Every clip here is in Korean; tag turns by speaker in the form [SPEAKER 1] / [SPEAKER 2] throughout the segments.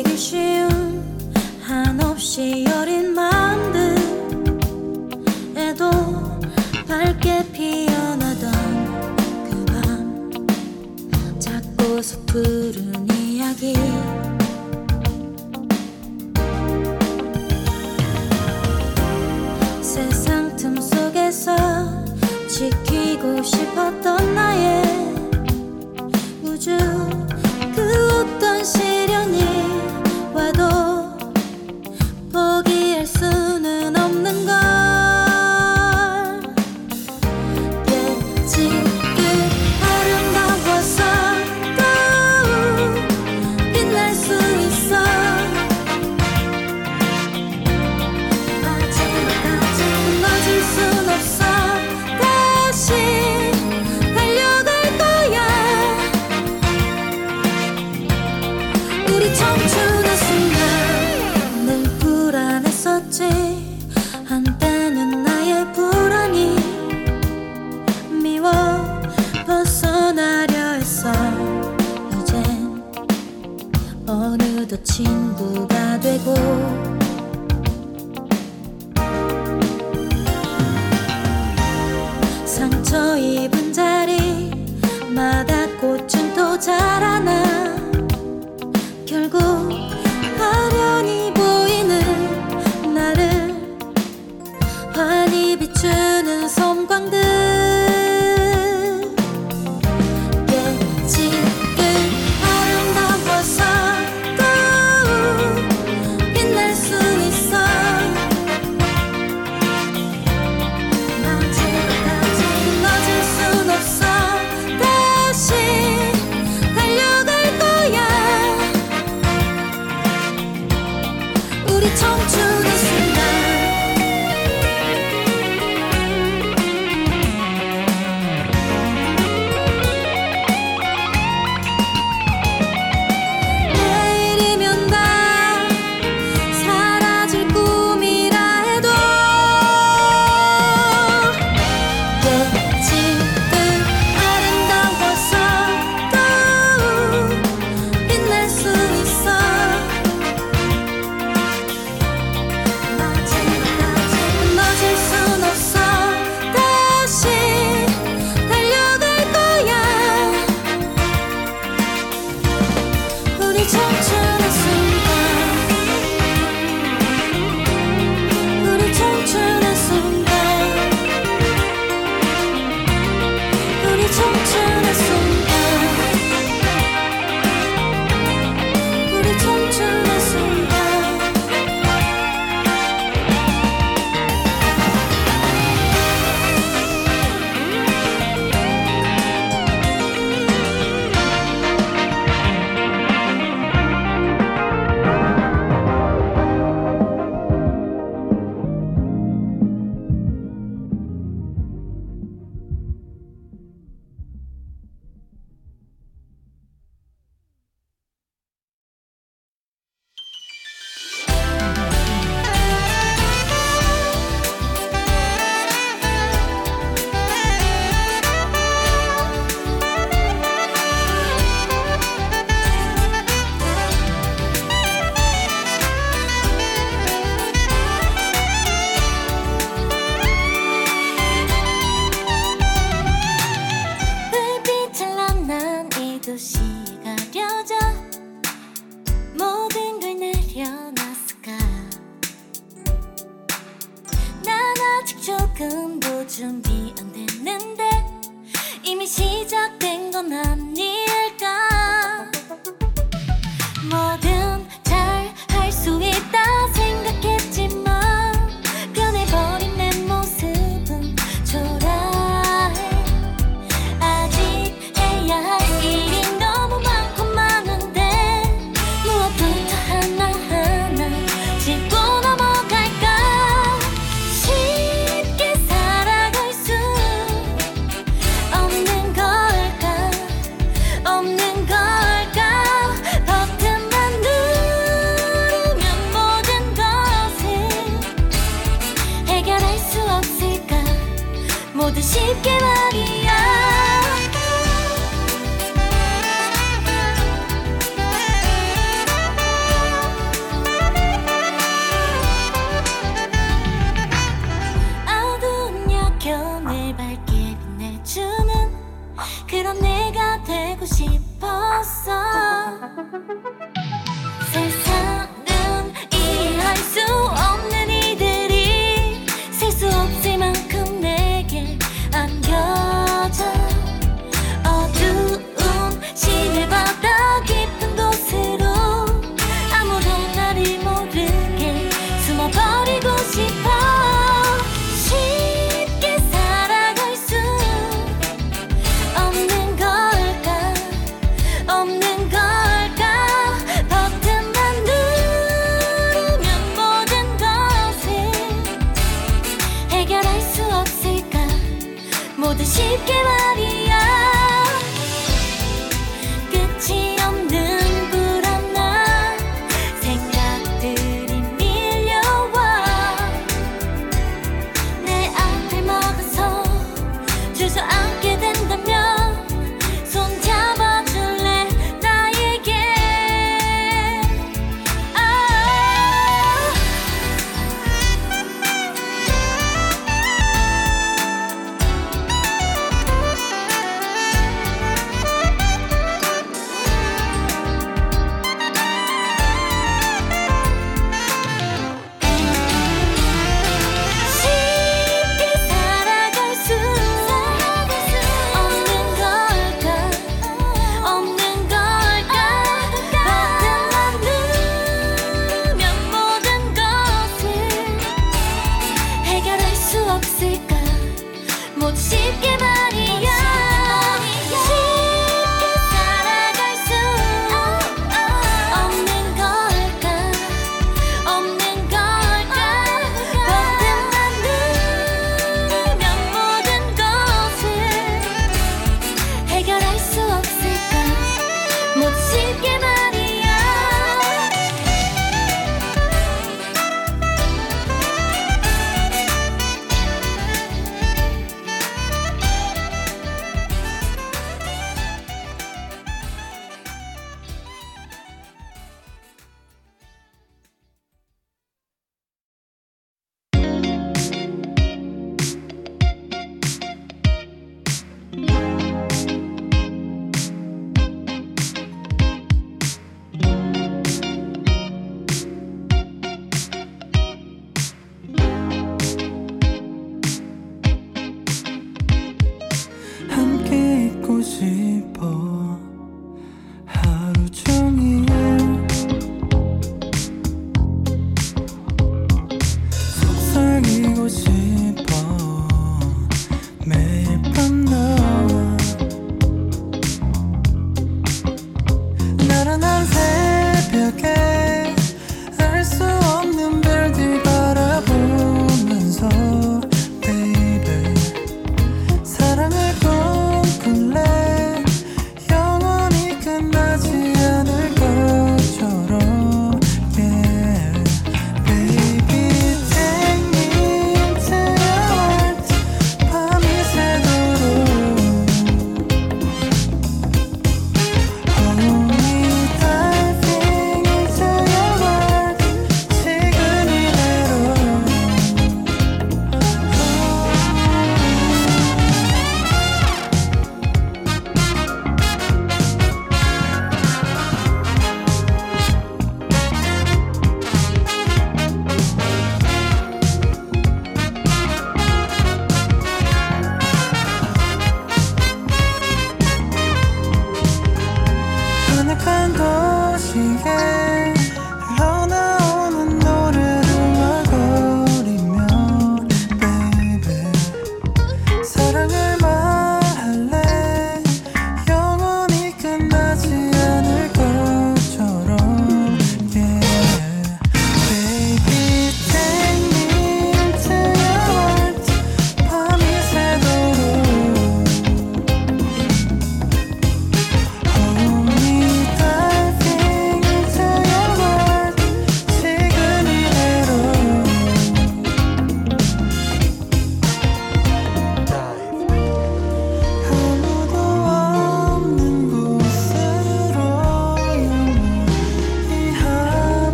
[SPEAKER 1] 놓치기 쉬운 한없이 여린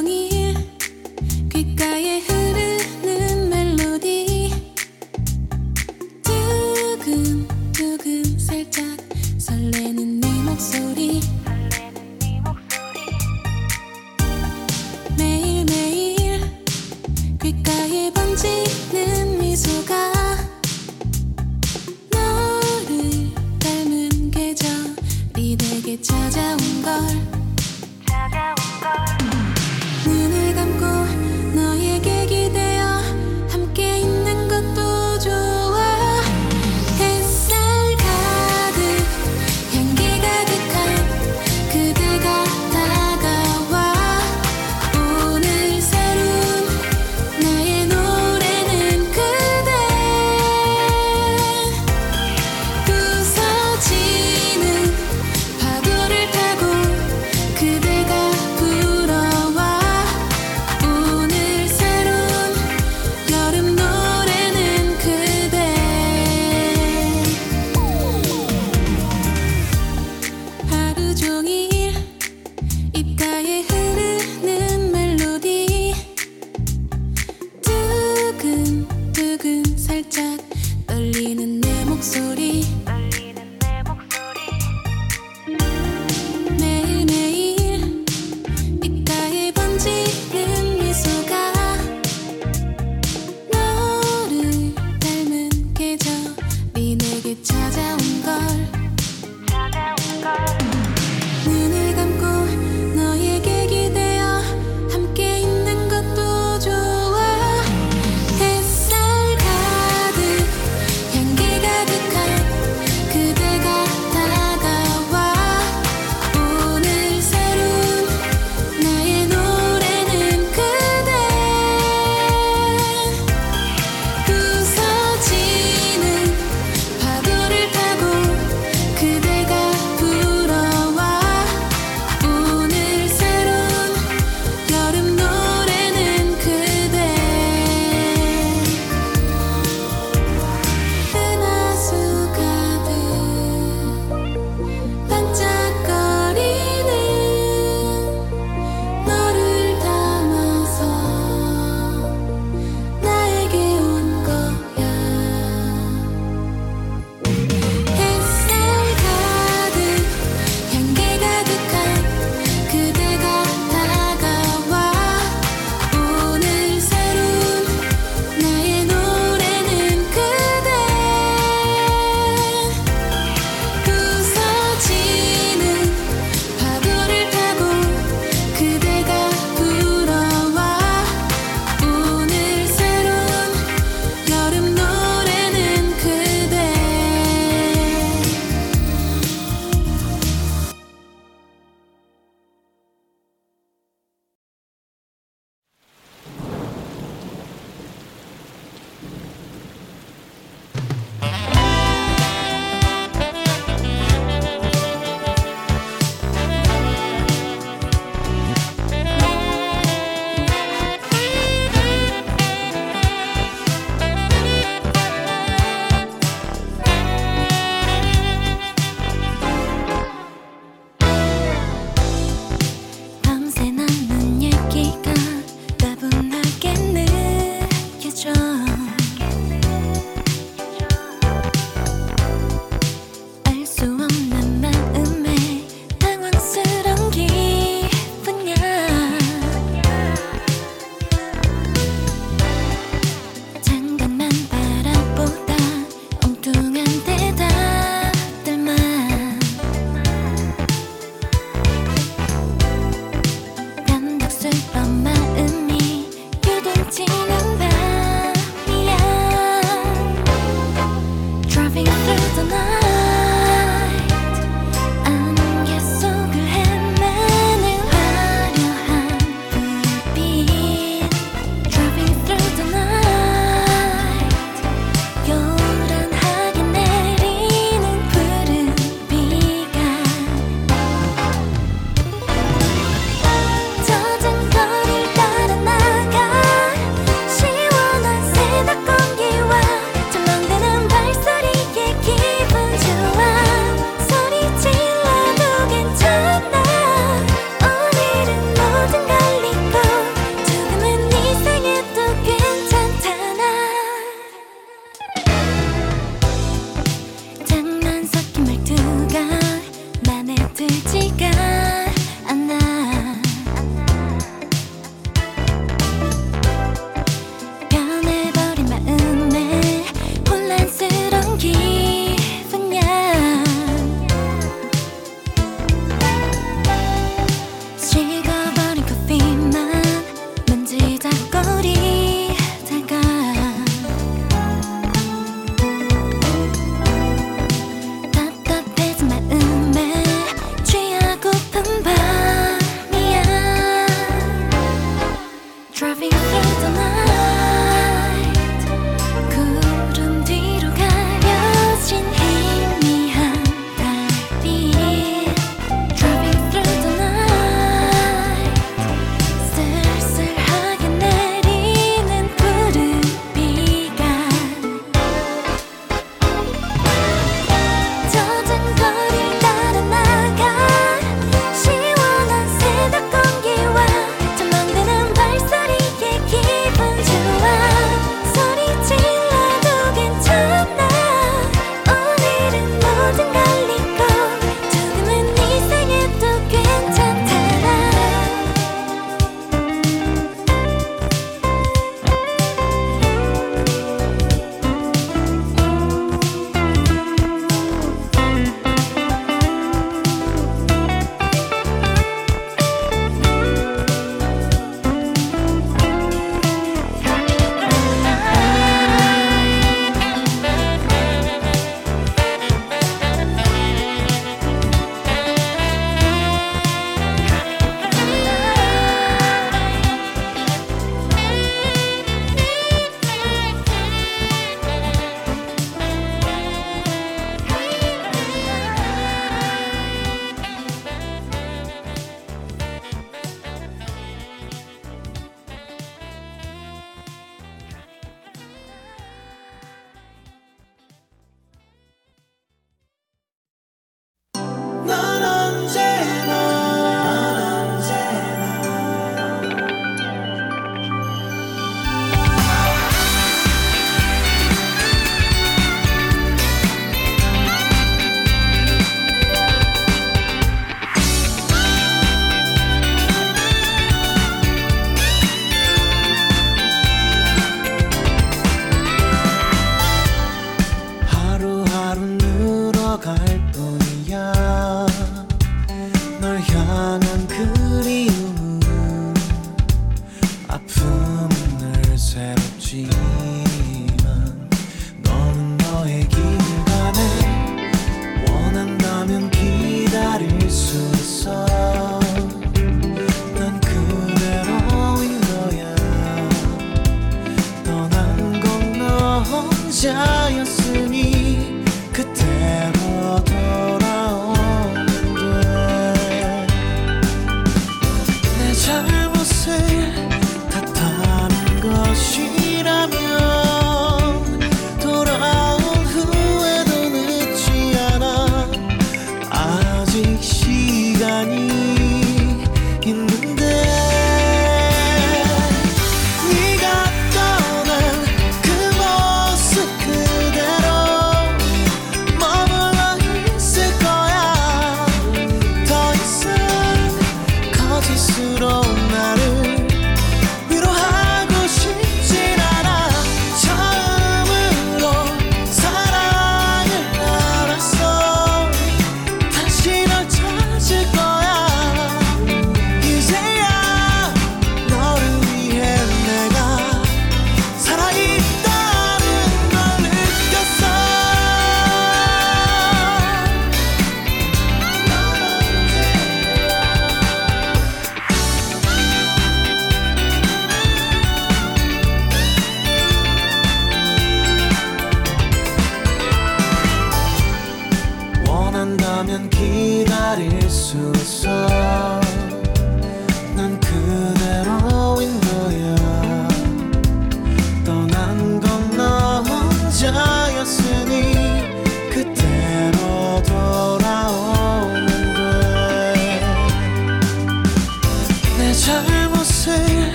[SPEAKER 1] 하루 종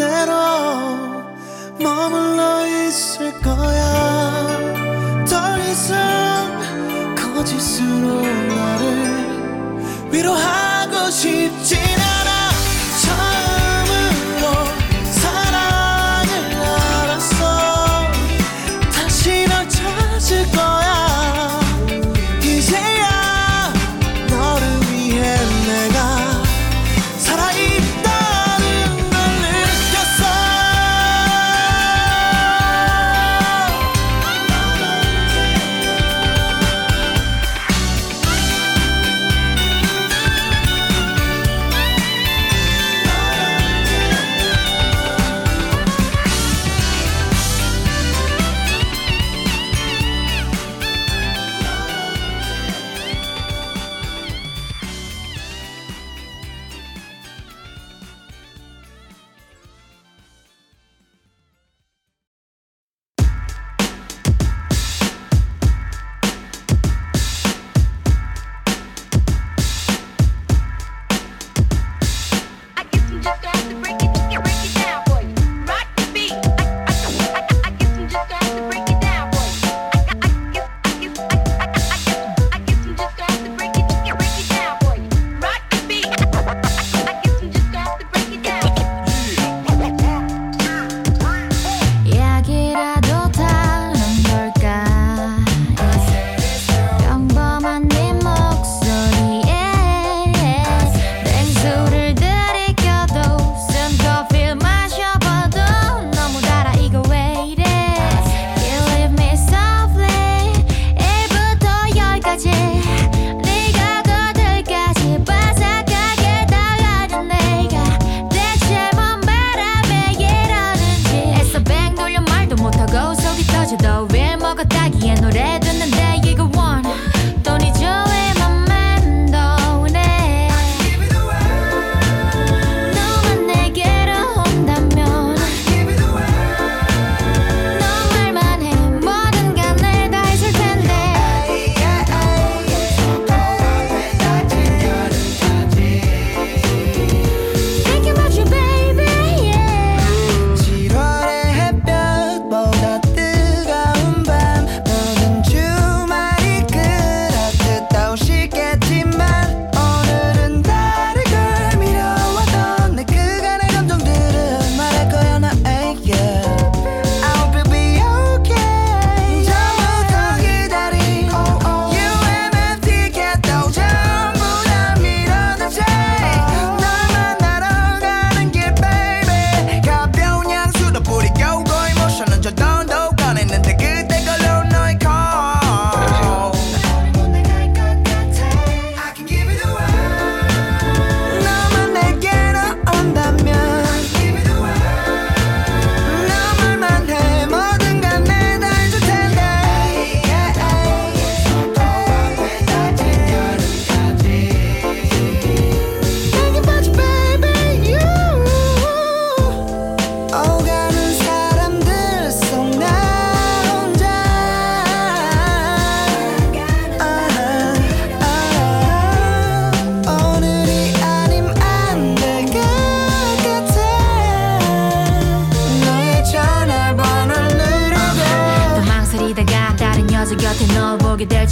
[SPEAKER 1] 그대로
[SPEAKER 2] 머물러 있을 거야. 더 이상 거짓으로 나를 위로하고 싶지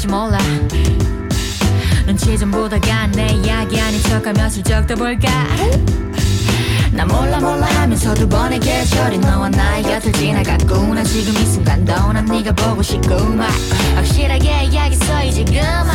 [SPEAKER 3] 몰라. 눈치 좀 보다가 내 이야기 아닌 척하며 슬쩍 떠볼까? 나 몰라 몰라 하면서 두 번의 계절이 너와 나의 곁을 지나갔구나 지금 이 순간도 난 네가 보고 싶구만 확실하게 이야기했어 이제 그만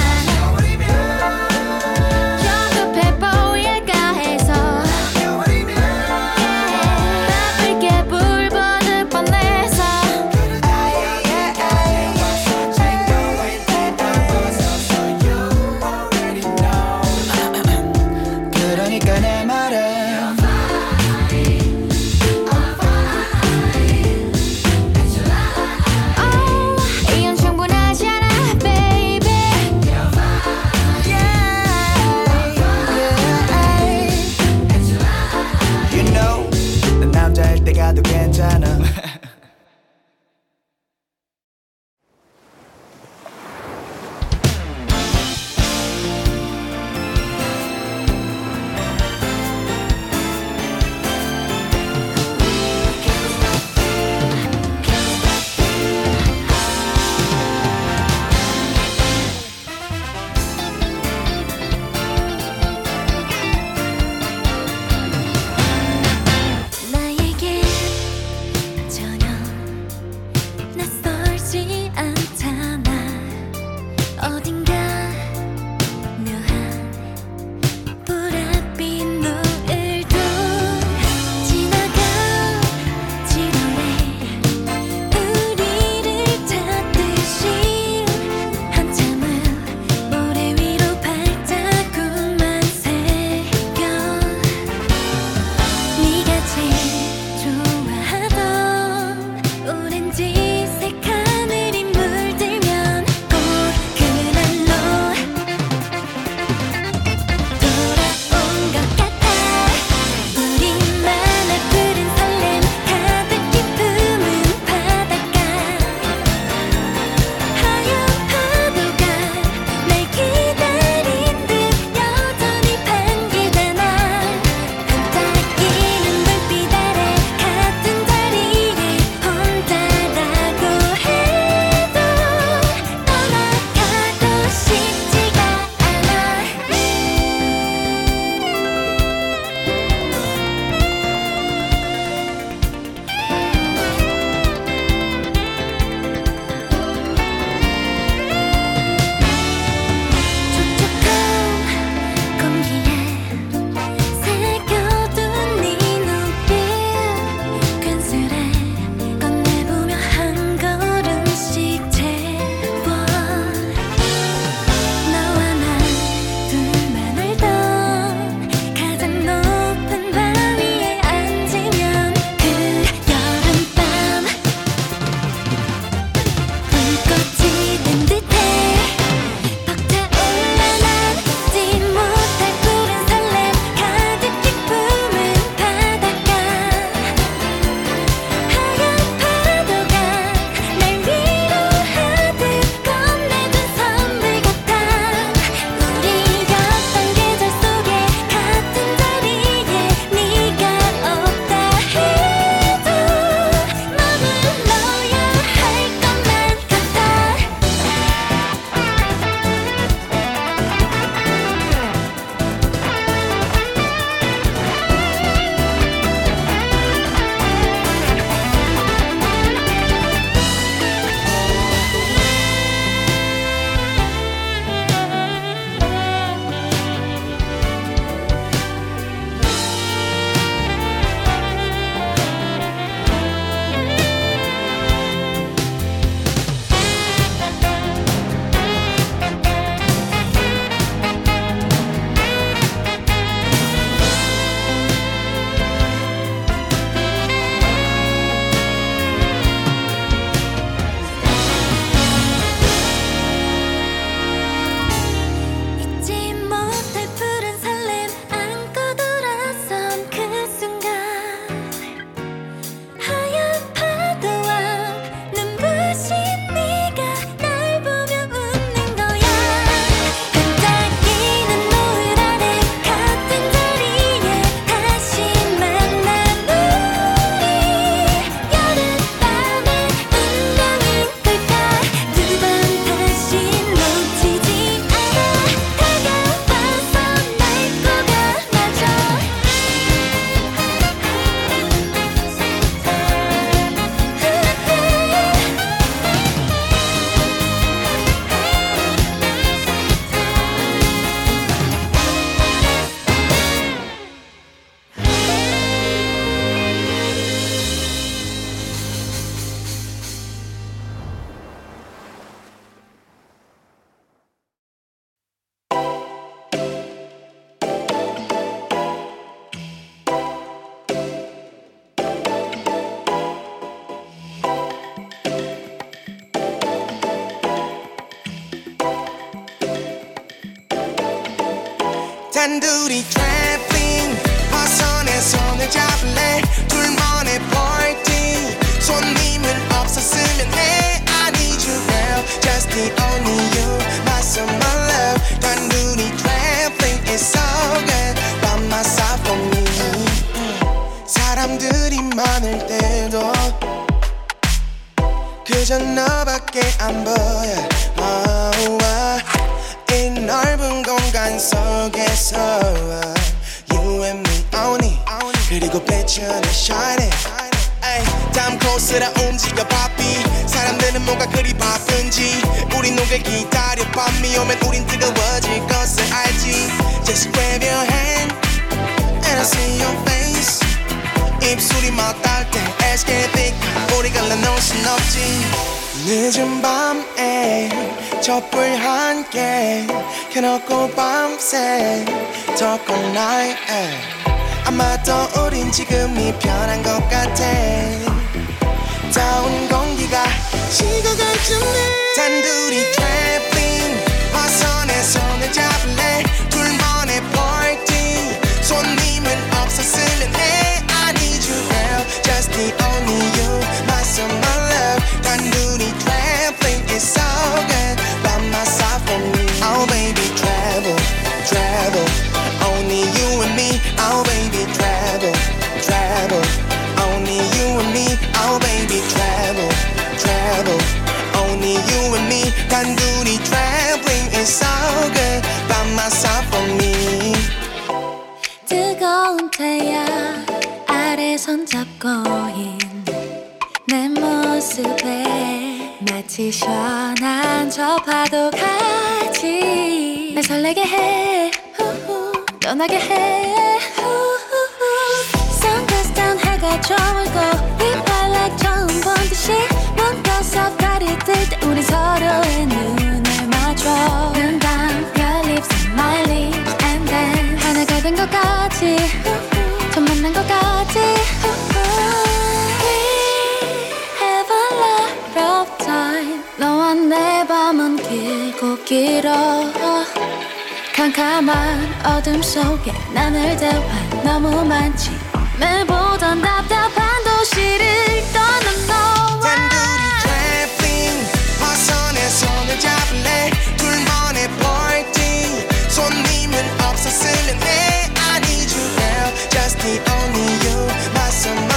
[SPEAKER 4] 그저 너밖에 안 보여. oh. 이 넓은 공간 속에서 You and me only 그리고 배추는 shining 에이, 다음 코스라 움직여 바삐. 사람들은 뭔가 그리 바쁜지. 우린 녹을 기다려 밤이 오면 우린 뜨거워질 것을 알지. Just grab your hand And I see your face 입술이 맞닿을 때 애쉽게 thick 우리 갈라놓을 순 없지. 늦은 밤에 촛불 한개 켜놓고 밤새 덮고 나의 아마 도 우린 지금이 편한 것 같아. 더운 공기가 식어갈 쯤에 단둘이 트래핑 내 손을 잡을래
[SPEAKER 5] 마치 시원한 저 파도 같이 날 설레게 해. 후후, 떠나게 해. Sunglass down 해가 저물고 길어. 캄캄한 어둠 속에 나를 대환 너무 많지. 매보던 답답한 도시를 떠난 너와
[SPEAKER 4] girl. Just the only you. my summer